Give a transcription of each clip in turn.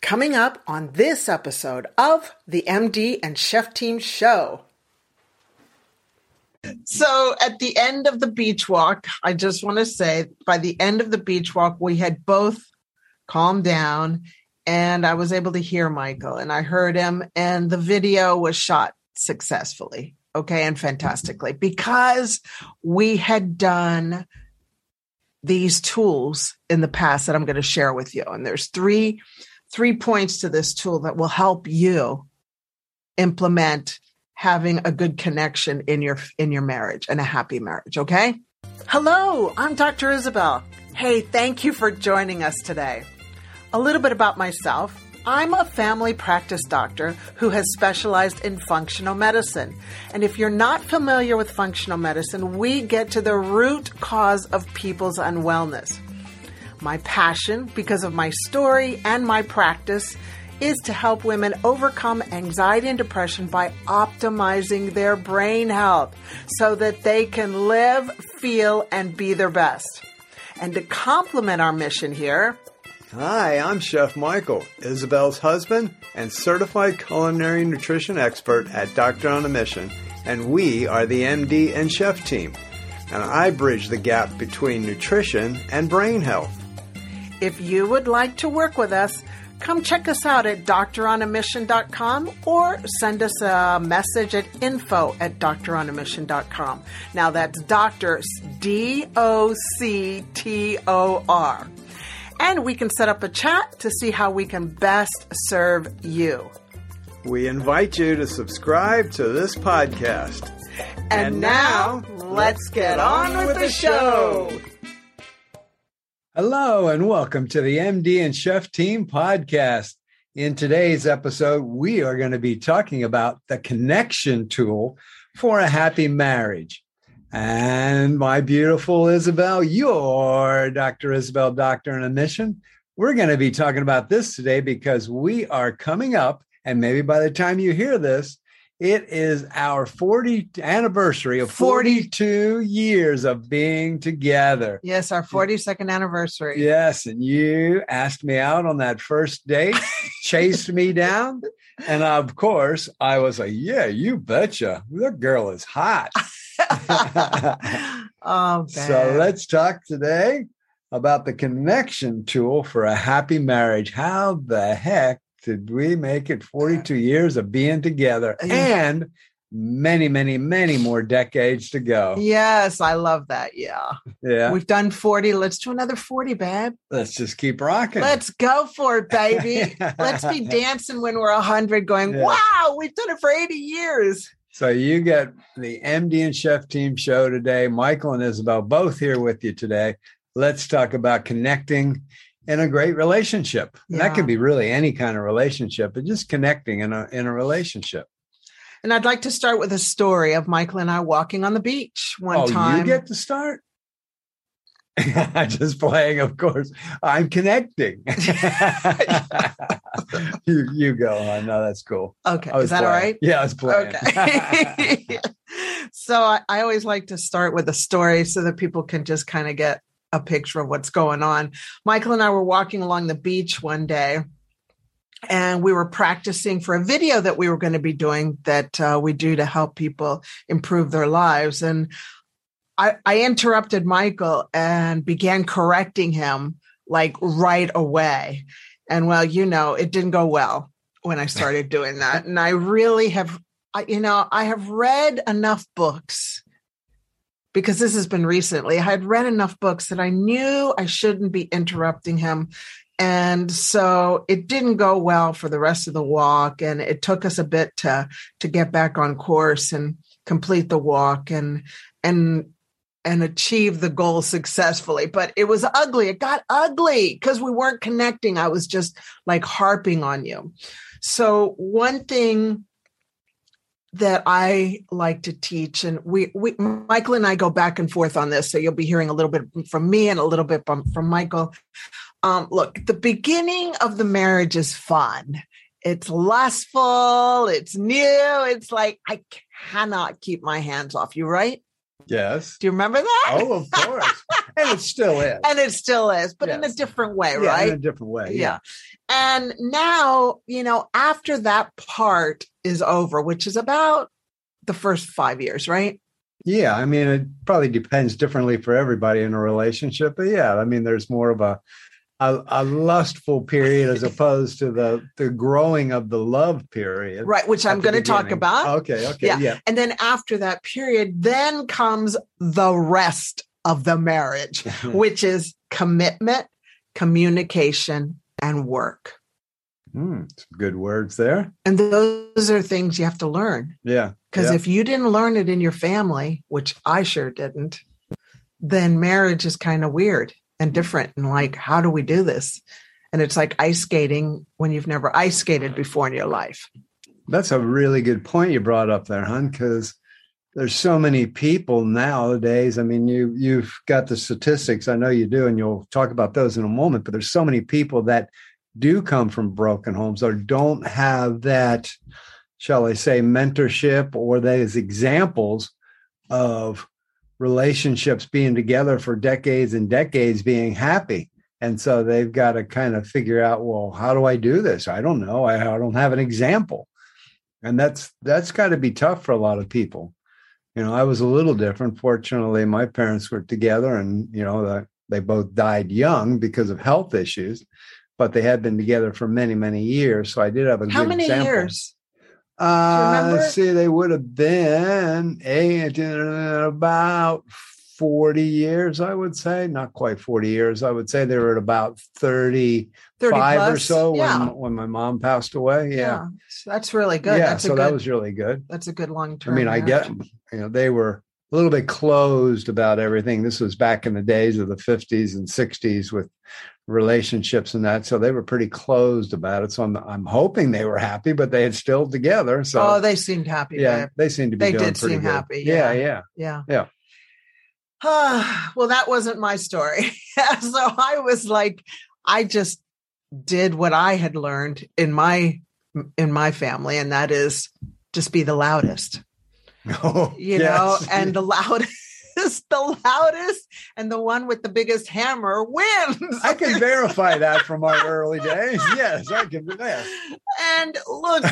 Coming up on this episode of the MD and Chef Team Show. So, at the end of the beach walk, I just want to say by the end of the beach walk, we had both calmed down and I was able to hear Michael and I heard him, and the video was shot successfully. Okay, and fantastically because we had done these tools in the past that I'm going to share with you. And there's three three points to this tool that will help you implement having a good connection in your in your marriage and a happy marriage, okay? Hello, I'm Dr. Isabel. Hey, thank you for joining us today. A little bit about myself. I'm a family practice doctor who has specialized in functional medicine. And if you're not familiar with functional medicine, we get to the root cause of people's unwellness. My passion, because of my story and my practice, is to help women overcome anxiety and depression by optimizing their brain health so that they can live, feel, and be their best. And to complement our mission here, Hi, I'm Chef Michael, Isabel's husband and certified culinary nutrition expert at Doctor on a Mission, and we are the MD and Chef team. And I bridge the gap between nutrition and brain health. If you would like to work with us, come check us out at doctoronamission.com or send us a message at info at doctoronamission.com. Now that's doctor, D O C T O R and we can set up a chat to see how we can best serve you. We invite you to subscribe to this podcast. And, and now, let's get on with the show. Hello, and welcome to the MD and Chef Team podcast. In today's episode, we are going to be talking about the connection tool for a happy marriage. And my beautiful Isabel, your Dr. Isabel, Doctor on a Mission. We're going to be talking about this today because we are coming up, and maybe by the time you hear this, it is our 40th anniversary of 42 years of being together. Yes, our 42nd anniversary. Yes, and you asked me out on that first date, chased me down, and of course, I was like, "Yeah, you betcha. That girl is hot." oh, so let's talk today about the connection tool for a happy marriage. How the heck did we make it uh, 42 years of being together and many, many, many more decades to go? Yes, I love that. Yeah. Yeah. We've done 40. Let's do another 40, babe. Let's just keep rocking. Let's go for it, baby. Let's be dancing when we're 100, going, yeah. wow, we've done it for 80 years. So you get the MD and Chef Team show today. Michael and Isabel both here with you today. Let's talk about connecting in a great relationship. Yeah. That could be really any kind of relationship, but just connecting in a in a relationship. And I'd like to start with a story of Michael and I walking on the beach one oh, time. You get to start. just playing, of course. I'm connecting. you you go on. No, that's cool. Okay, is that playing. all right? Yeah, I was playing. Okay. so I, I always like to start with a story so that people can just kind of get a picture of what's going on. Michael and I were walking along the beach one day and we were practicing for a video that we were going to be doing that uh, we do to help people improve their lives. And I, I interrupted Michael and began correcting him like right away. And well, you know, it didn't go well when I started doing that. And I really have, I, you know, I have read enough books because this has been recently. I had read enough books that I knew I shouldn't be interrupting him. And so it didn't go well for the rest of the walk. And it took us a bit to to get back on course and complete the walk. And and and achieve the goal successfully. But it was ugly. It got ugly because we weren't connecting. I was just like harping on you. So, one thing that I like to teach, and we, we, Michael and I go back and forth on this. So, you'll be hearing a little bit from me and a little bit from, from Michael. Um, look, the beginning of the marriage is fun. It's lustful. It's new. It's like, I cannot keep my hands off you, right? Yes. Do you remember that? Oh, of course. and it still is. And it still is, but yes. in a different way, yeah, right? In a different way. Yeah. yeah. And now, you know, after that part is over, which is about the first five years, right? Yeah, I mean, it probably depends differently for everybody in a relationship, but yeah, I mean, there's more of a a, a lustful period as opposed to the the growing of the love period, right? Which I'm going to talk about. Okay, okay, yeah. yeah. And then after that period, then comes the rest of the marriage, which is commitment, communication, and work. Mm, good words there. And those are things you have to learn. Yeah. Because if you didn't learn it in your family, which I sure didn't, then marriage is kind of weird and different. And like, how do we do this? And it's like ice skating when you've never ice skated before in your life. That's a really good point you brought up there, hon, because there's so many people nowadays. I mean, you you've got the statistics. I know you do, and you'll talk about those in a moment. But there's so many people that do come from broken homes or don't have that, shall I say, mentorship or those examples of relationships being together for decades and decades being happy. And so they've got to kind of figure out, well, how do I do this? I don't know. I, I don't have an example. And that's that's got to be tough for a lot of people. You know, I was a little different. Fortunately, my parents were together and, you know, they both died young because of health issues, but they had been together for many, many years. So I did have a How good many example. years? Uh, let's see, they would have been eight, about 40 years, I would say. Not quite 40 years. I would say they were at about 35 30 or so Yeah. when, when my mom passed away. Yeah. So that's really good. Yeah. that's so a that good, was really good. that's a good long term. I mean, I get, you know, they were a little bit closed about everything. This was back in the days of the 50s and 60s with relationships and that. So they were pretty closed about it. So I'm, I'm hoping they were happy, but they had still together. So oh, they seemed happy. yeah, babe. they seemed to be They did pretty seem good. happy, Yeah, yeah. yeah. Yeah. Well, that wasn't my story. so I was like, I just did what I had learned in my in my family, and that is just be the loudest. Oh, You yes. know, and the loudest, the loudest, and the one with the biggest hammer wins. I can verify that from our early days. Yes, I can do that. and look,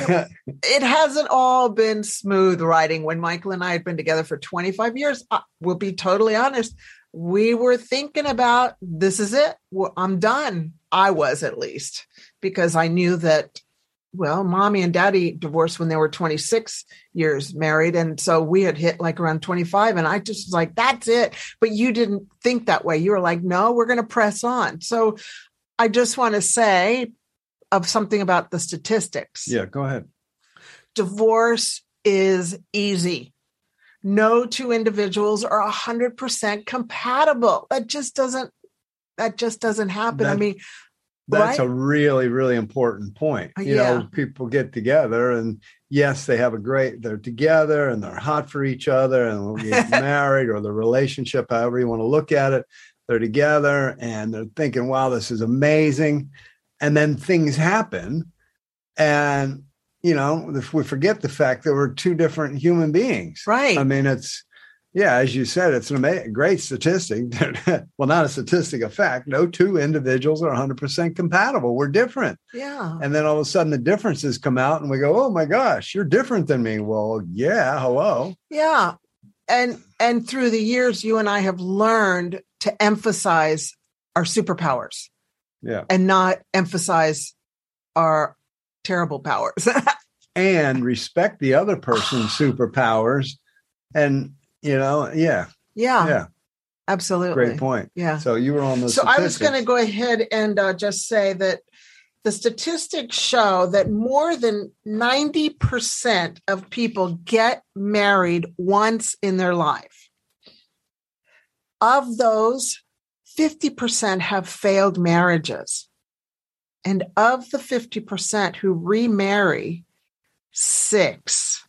it hasn't all been smooth riding. When Michael and I had been together for 25 years, I, we'll be totally honest. We were thinking about this is it. Well, I'm done. I was at least because I knew that, well, mommy and daddy divorced when they were 26 years married. And so we had hit like around 25. And I just was like, that's it. But you didn't think that way. You were like, no, we're going to press on. So I just want to say of something about the statistics yeah, go ahead. divorce is easy. No two individuals are 100% compatible. That just doesn't that just doesn't happen. I mean, That's Right? a really, really important point. Uh, You yeah. know, people get together and yes, they have a great, they're together and they're hot for each other and will get married or the relationship, however you want to look at it. They're together and they're thinking, wow, this is amazing. And then things happen. And, you know, if we forget the fact that we're two different human beings. right. I mean, it's yeah, as you said, it's an ama- great statistic. well, not a statistic, a fact. No two individuals are 100% compatible. We're different. yeah. And then all of a sudden the differences come out and we go, oh my gosh, you're different than me. Well, yeah, hello. Yeah. And and through the years you and I have learned to emphasize our superpowers Yeah. and not emphasize our terrible powers. And respect the other person's superpowers. And, you know, yeah, yeah. yeah, Absolutely. great point. Yeah. So you were on those. So I was going to go ahead and uh, just say that the statistics show that more than 90% of people get married once in their life. Of those, 50% have failed marriages. And of the 50% who remarry, six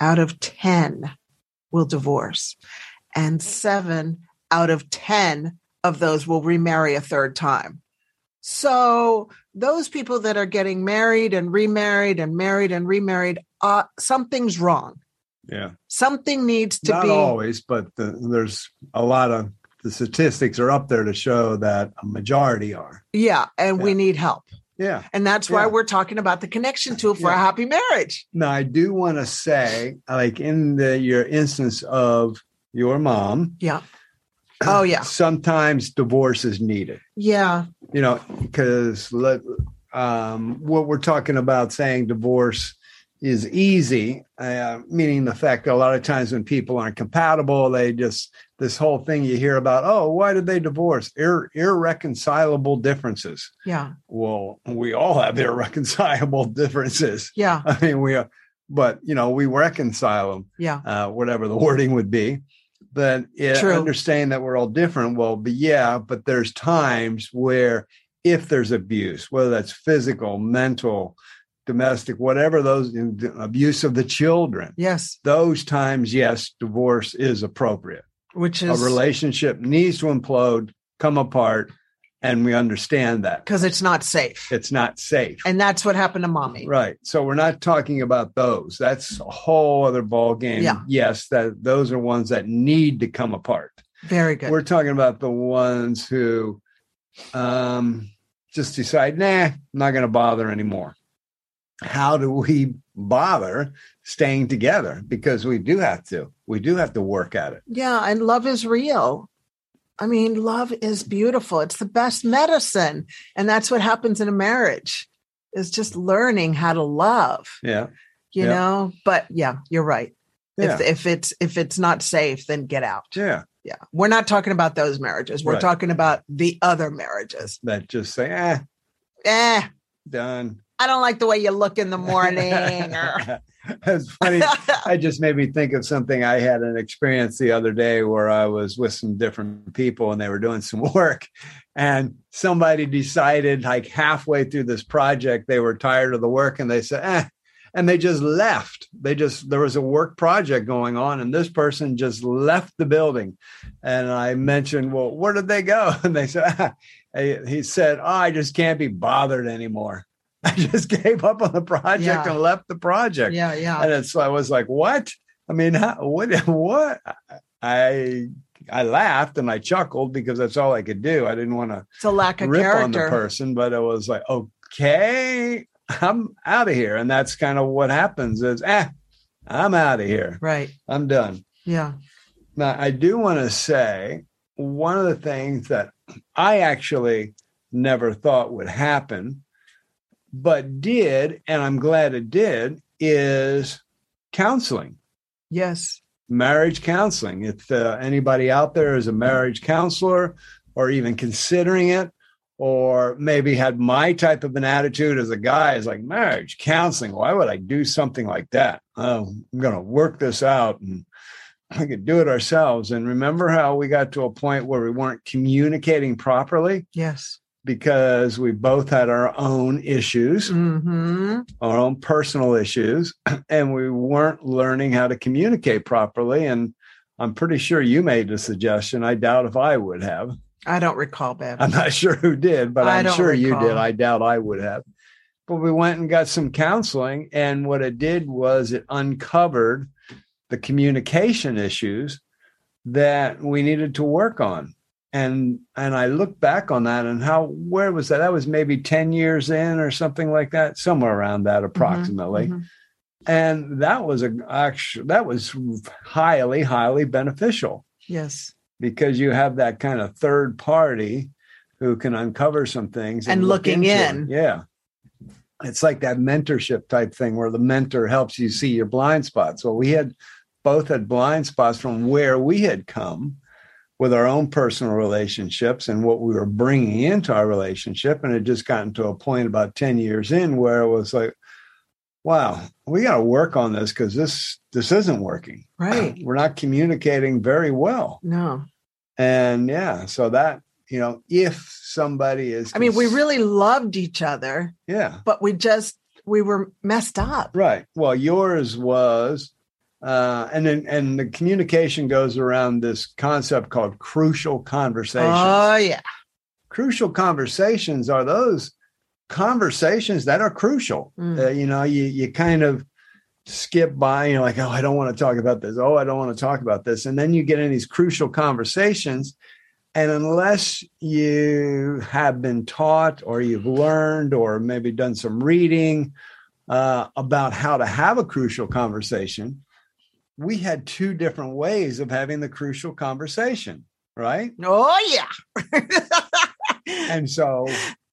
out of 10 will divorce, and seven out of 10 of those will remarry a third time. So those people that are getting married and remarried and married and remarried, uh, something's wrong. Yeah. Something needs to Not be. Not always, but the, there's a lot of the statistics are up there to show that a majority are. Yeah, and we need help. Yeah. And that's why Yeah. we're talking about the connection tool for Yeah. a happy marriage. Now, I do want to say, like in the your instance of your mom, Yeah. Oh, yeah. sometimes divorce is needed. Yeah. You know, because um, what we're talking about saying divorce is easy, uh, meaning the fact that a lot of times when people aren't compatible, they just this whole thing you hear about. Oh, why did they divorce? Ir- irreconcilable differences. Yeah. Well, we all have irreconcilable differences. Yeah. I mean, we are, but you know, we reconcile them, Yeah. uh, whatever the wording would be. But yeah, True. understand that we're all different. Well, but yeah, but there's times where if there's abuse, whether that's physical, mental, domestic, whatever those abuse of the children, Yes. those times, yes, divorce is appropriate. Which is A relationship needs to implode, come apart, and we understand that because it's not safe. it's not safe. And that's what happened to mommy. Right. So we're not talking about those. That's a whole other ball game. Yeah. Yes, that those are ones that need to come apart. Very good. We're talking about the ones who um just decide, nah, I'm not going to bother anymore. How do we bother staying together? Because we do have to. We do have to work at it. yeah. And love is real. I mean, love is beautiful. It's the best medicine. And that's what happens in a marriage is just learning how to love, Yeah. you Yeah. know? But yeah, you're right. Yeah. If if it's if it's not safe, then get out. yeah. Yeah. We're not talking about those marriages. We're Right. talking about the other marriages. That just say, eh, Eh, done. I don't like the way you look in the morning. or- It's funny. I just made me think of something I had an experience the other day where I was with some different people and they were doing some work. And somebody decided, like halfway through this project, they were tired of the work and they said, eh, and they just left. They just, there was a work project going on and this person just left the building. And I mentioned, well, where did they go? And they said, ah. he said, oh, I just can't be bothered anymore. I just gave up on the project Yeah. and left the project. yeah, yeah. And it's I was like, what? I mean, how, what? What? I I laughed and I chuckled because that's all I could do. I didn't want to It's a lack of rip on the person, but it was like, okay, I'm out of here. And that's kind of what happens is, eh, I'm out of here. Right. I'm done. Yeah. Now, I do want to say one of the things that I actually never thought would happen, but did, and I'm glad it did, is counseling, Yes. marriage counseling. If uh, anybody out there is a marriage counselor or even considering it, or maybe had my type of an attitude as a guy is like marriage counseling. Why would I do something like that? Oh, I'm going to work this out and we could do it ourselves. And remember how we got to a point where we weren't communicating properly Yes. Because we both had our own issues, hmm our own personal issues, and we weren't learning how to communicate properly. And I'm pretty sure you made the suggestion. I doubt if I would have. I don't recall, Bev. I'm not sure who did, but I I'm don't sure you did. I doubt I would have. But we went and got some counseling, and what it did was it uncovered the communication issues that we needed to work on. And and I look back on that and how where was that? That was maybe 10 years in or something like that, somewhere around that approximately. Mhm. And that was a actually that was highly, highly beneficial Yes. because you have that kind of third party who can uncover some things And look looking into it. in. Yeah. It's like that mentorship type thing where the mentor helps you see your blind spots. Well, we had both had blind spots from where we had come with our own personal relationships and what we were bringing into our relationship. And it just gotten to a point about 10 years in where it was like, wow, we got to work on this because this, this isn't working. Right. We're not communicating very well. No. And yeah, so that, you know, if somebody is, I mean, we really loved each other, yeah, but we just we were messed up. right. Well, yours was, uh, and then, and the communication goes around this concept called crucial conversations. Oh yeah. crucial conversations are those conversations that are crucial. Mm. Uh, you know, you, you kind of skip by, you're like, oh, I don't want to talk about this. Oh, I don't want to talk about this. And then you get in these crucial conversations And unless you have been taught or you've learned or maybe done some reading uh, about how to have a crucial conversation, we had two different ways of having the crucial conversation, right? Oh, yeah. And so,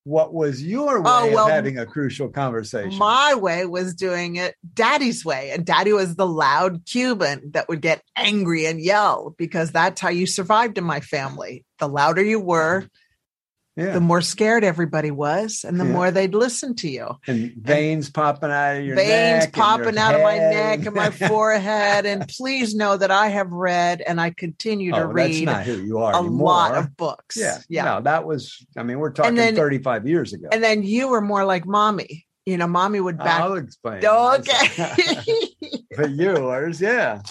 what was your oh, way Oh, well, of having a crucial conversation? My way was doing it daddy's way. And daddy was the loud Cuban that would get angry and yell because that's how you survived in my family. The louder you were, yeah. the more scared everybody was, and the Yeah. more they'd listen to you. and veins popping out of your Veins and popping out of my neck and my forehead. And please know that I have read and I continue to oh, that's read not who you are a anymore. lot of books. yeah, Yeah. No, that was. I mean, we're talking then- 35 years ago. And then you were more like mommy. You know, mommy would back. I'll explain. okay. but yours, yeah,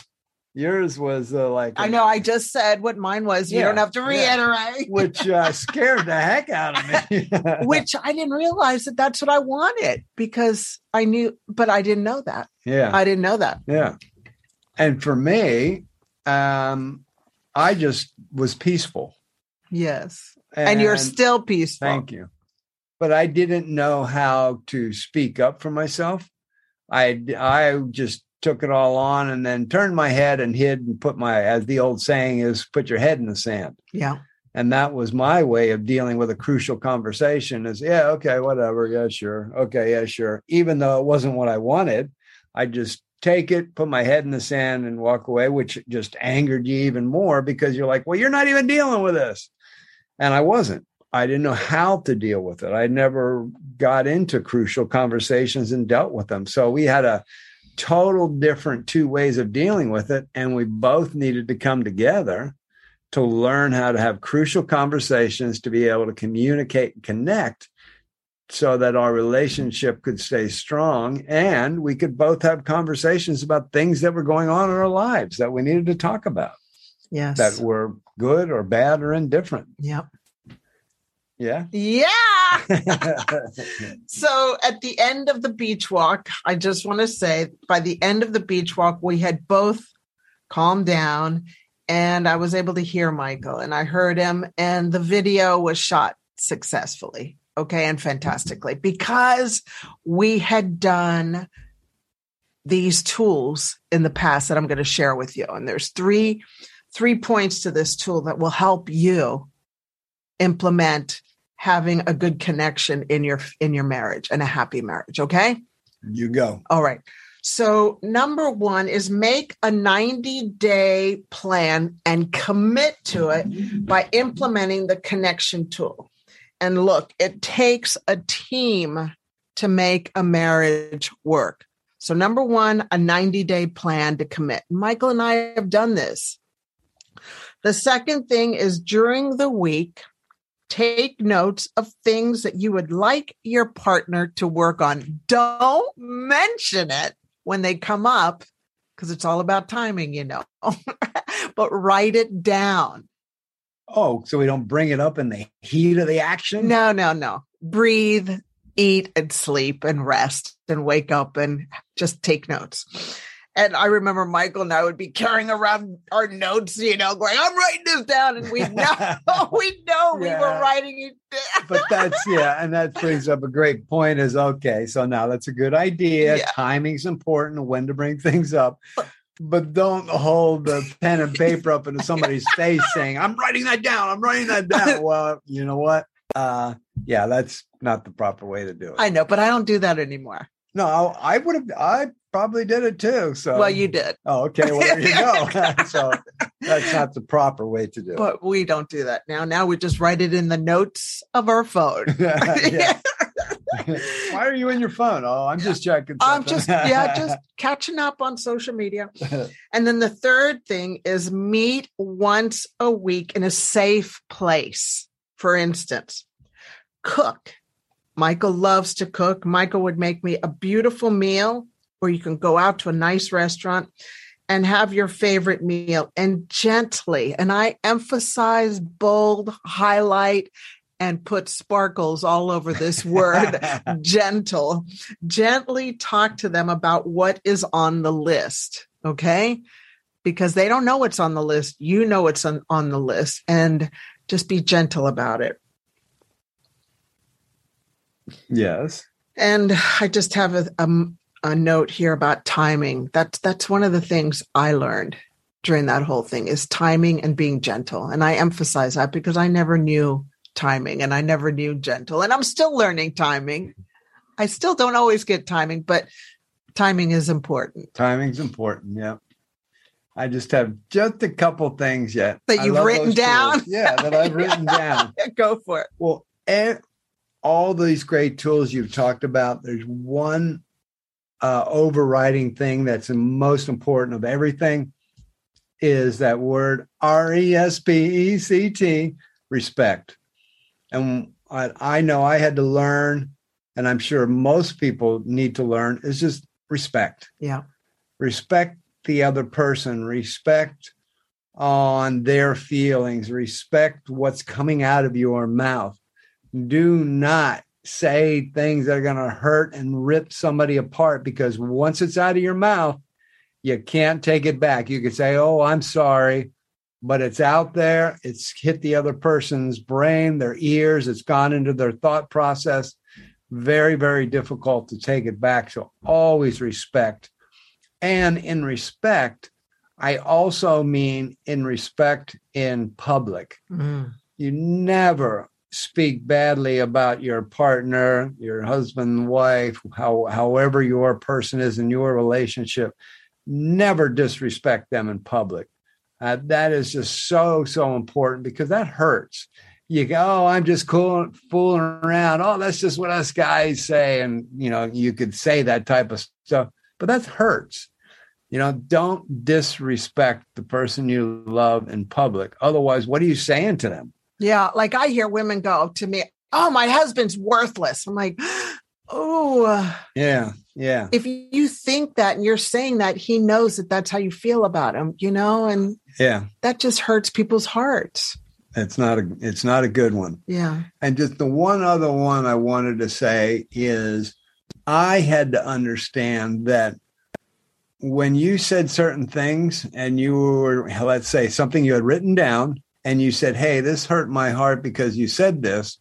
yours was uh, like I know. I just said what mine was. You Yeah, don't have to yeah. reiterate. which uh, scared the heck out of me. Which I didn't realize that that's what I wanted because I knew, but I didn't know that. yeah, I didn't know that. yeah. And for me, um, I just was peaceful. Yes. And, you're still peaceful. Thank you. But I didn't know how to speak up for myself. I I just took it all on and then turned my head and hid and put my as the old saying is put your head in the sand. Yeah. And that was my way of dealing with a crucial conversation is yeah, okay, whatever. Yeah, sure. Okay, yeah, sure. Even though it wasn't what I wanted, I just take it, put my head in the sand and walk away, which just angered you even more because you're like, well, you're not even dealing with this. And I wasn't. I didn't know how to deal with it. I never got into crucial conversations and dealt with them. So we had a total different two ways of dealing with it. And we both needed to come together to learn how to have crucial conversations to be able to communicate and connect so that our relationship could stay strong and we could both have conversations about things that were going on in our lives that we needed to talk about Yes. that were good or bad or indifferent. yep. Yeah. Yeah. So at the end of the beach walk, I just want to say by the end of the beach walk, we had both calmed down and I was able to hear Michael and I heard him, and the video was shot successfully. Okay. And fantastically because we had done these tools in the past that I'm going to share with you. And there's three three points to this tool that will help you implement having a good connection in your in your marriage and a happy marriage okay? You go. all right. So number 1 is make a 90 day plan and commit to it by implementing the connection tool. And look it takes a team to make a marriage work. So number 1 a 90 day plan to commit. Michael and i have done this. The second thing is during the week, take notes of things that you would like your partner to work on. Don't mention it when they come up because it's all about timing, you know, but write it down. Oh, so we don't bring it up in the heat of the action? No, no, no. Breathe, eat, and sleep and rest and wake up and just take notes. And I remember Michael and I would be carrying around our notes, you know, going, I'm writing this down. And we know, we know we were writing it down. but that's yeah, and that brings up a great point. Is okay, so now that's a good idea. Yeah. Timing's important, when to bring things up, but don't hold the pen and paper up into somebody's face saying, "I'm writing that down. I'm writing that down." Well, you know what? Uh, yeah, that's not the proper way to do it. I know, but I don't do that anymore. No, I would have. I probably did it too. So, well, you did, Oh, okay. Well, there you go. so that's not the proper way to do it. but we don't do that now. Now we just write it in the notes of our phone. Yeah. Why are you in your phone? Oh, I'm just checking. I'm just, yeah, just catching up on social media. And then the third thing is meet once a week in a safe place. For instance, cook. Michael loves to cook. Michael would make me a beautiful meal, or you can go out to a nice restaurant and have your favorite meal and gently, and I emphasize bold, highlight, and put sparkles all over this word gentle. Gently talk to them about what is on the list. Okay. Because they don't know what's on the list. You know what's on, on the list. And just be gentle about it. Yes. And I just have a, a, a note here about timing. That's that's one of the things I learned during that whole thing is timing and being gentle. And I emphasize that because I never knew timing and I never knew gentle. And I'm still learning timing. I still don't always get timing, but timing is important. Timing's important. Yeah. I just have just a couple things yet that you've written down. Tools. Yeah, that I've written down. Go for it. Well, and all these great tools you've talked about, there's one uh, overriding thing that's the most important of everything is that word R E S P E C T, respect. And I, I know I had to learn, and I'm sure most people need to learn, is just respect. Yeah. Respect the other person, respect on their feelings, respect what's coming out of your mouth. Do not say things that are going to hurt and rip somebody apart because once it's out of your mouth, you can't take it back. You can say, Oh, I'm sorry, but it's out there. It's hit the other person's brain, their ears, it's gone into their thought process. Very, very difficult to take it back. So always respect. And in respect, I also mean in respect in public. Mm. You never speak badly about your partner, your husband, wife, how, however your person is in your relationship never disrespect them in public. Uh, that is just so, so important because that hurts. You go, oh, I'm just cool, fooling around. Oh, that's just what us guys say. And, you know, you could say that type of stuff, but that hurts. You know, don't disrespect the person you love in public. Otherwise, what are you saying to them? Yeah. Like I hear women go to me, oh, my husband's worthless. I'm like, oh. Yeah. Yeah. If you think that and you're saying that, he knows that that's how you feel about him, you know, and yeah, that just hurts people's hearts. It's not a it's not a good one. Yeah. And just the one other one I wanted to say is I had to understand that when you said certain things and you were let's say something you had written down and you said, "Hey, this hurt my heart because you said this."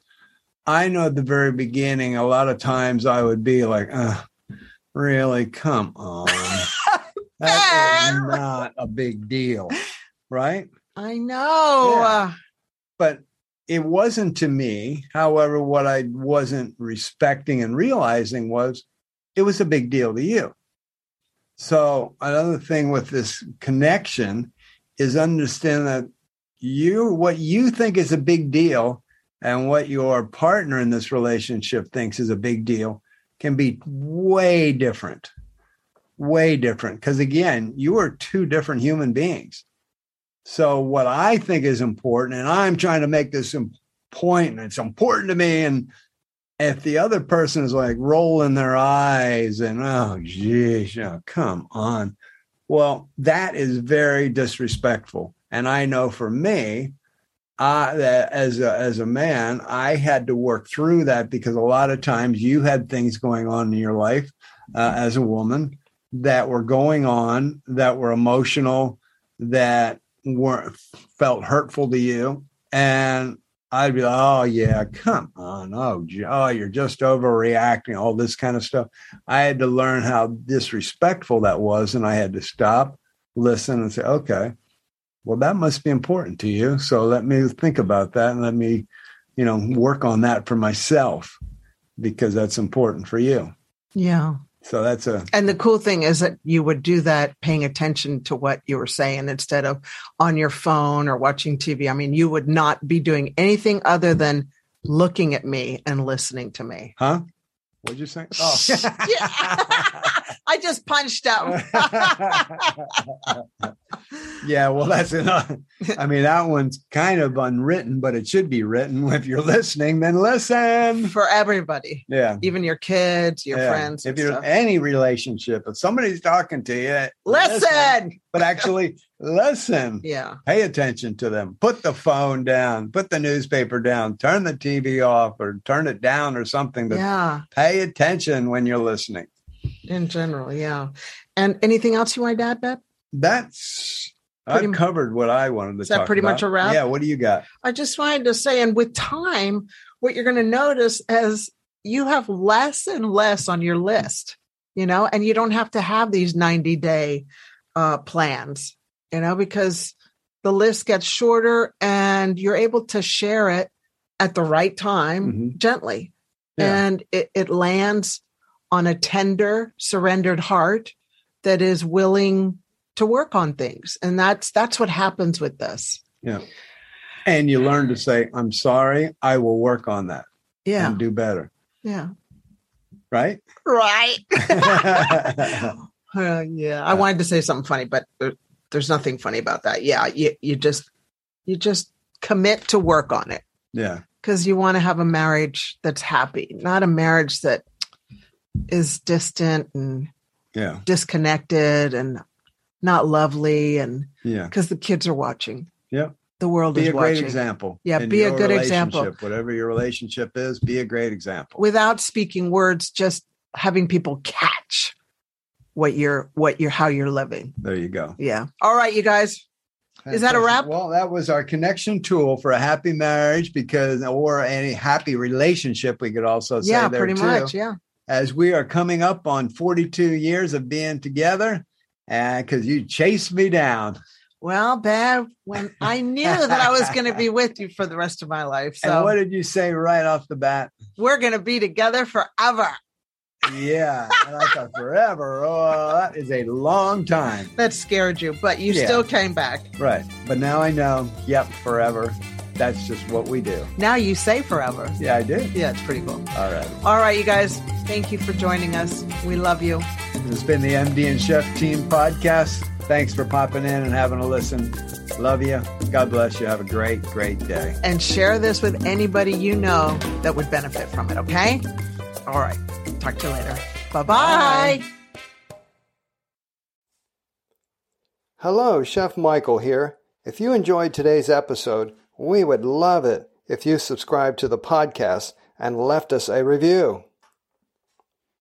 I know at the very beginning, a lot of times I would be like, Really? Come on. that is not a big deal, right? I know. Yeah. But it wasn't to me. However, what I wasn't respecting and realizing was it was a big deal to you. So, another thing with this connection is understand that you, what you think is a big deal and what your partner in this relationship thinks is a big deal can be way different, way different. Because again, you are two different human beings. So, what I think is important, and I'm trying to make this point, and it's important to me. And if the other person is like rolling their eyes and, oh, geez, oh, come on. Well, that is very disrespectful. And I know for me, uh, that as a, as a man, I had to work through that because a lot of times you had things going on in your life uh, as a woman that were going on that were emotional, that weren't felt hurtful to you, and I'd be like, "Oh yeah, come on, oh, oh, you're just overreacting, all this kind of stuff." I had to learn how disrespectful that was, and I had to stop, listen, and say, "Okay." Well, that must be important to you. So let me think about that and let me, you know, work on that for myself because that's important for you. Yeah. So that's a. And the cool thing is that you would do that paying attention to what you were saying instead of on your phone or watching TV. I mean, you would not be doing anything other than looking at me and listening to me. Huh? What'd you say? Oh, I just punched him. yeah, well, that's enough. I mean, that one's kind of unwritten, but it should be written. If you're listening, then listen for everybody. Yeah, even your kids, your yeah. friends. If you're stuff. any relationship, if somebody's talking to you, listen. listen but actually, listen. Yeah, pay attention to them. Put the phone down. Put the newspaper down. Turn the TV off or turn it down or something. yeah, pay attention when you're listening. In general, yeah. And anything else you want to add, Beth? That's Pretty I've covered what I wanted to Is that talk pretty much about. a wrap? Yeah. What do you got? I just wanted to say, and with time, what you're going to notice is you have less and less on your list, you know, and you don't have to have these 90 day uh, plans, you know, because the list gets shorter and you're able to share it at the right time Mhm. gently. Yeah. And it, it lands on a tender, surrendered heart that is willing to work on things. And that's that's what happens with this. Yeah. And you learn to say, I'm sorry, I will work on that Yeah. and do better. Yeah. Right? Right. yeah. Uh, yeah, I wanted to say something funny, but there, there's nothing funny about that. Yeah, you you just you just commit to work on it Yeah. because you want to have a marriage that's happy, not a marriage that is distant and Yeah. disconnected and not lovely, and Yeah. because the kids are watching. Yeah. the world Be is a great example. Yeah, be a good example. Whatever your relationship is, be a great example. without speaking words, just having people catch what you're what you're how you're living. there you go. Yeah. All right, you guys. Is that a wrap? Well, that was our connection tool for a happy marriage because, or any happy relationship, we could also say yeah, pretty too. much. Yeah. As we are coming up on 42 years of being together, because you chased me down. Well, Bev, when I knew that I was going to be with you for the rest of my life. and So what did you say right off the bat? we're going to be together forever. Yeah, and I thought forever. Oh, that is a long time. That scared you, but you Yeah. still came back. Right. But now I know, yep, forever. That's just what we do. Now you say forever. Yeah, I did. Yeah, it's pretty cool. All right. All right, you guys. Thank you for joining us. We love you. This has been the MD and Chef Team podcast. Thanks for popping in and having a listen. Love you. God bless you. Have a great, great day. And share this with anybody you know that would benefit from it, okay? All right. Talk to you later. Bye-bye. Bye. Hello, Chef Michael here. If you enjoyed today's episode, we would love it if you subscribed to the podcast and left us a review.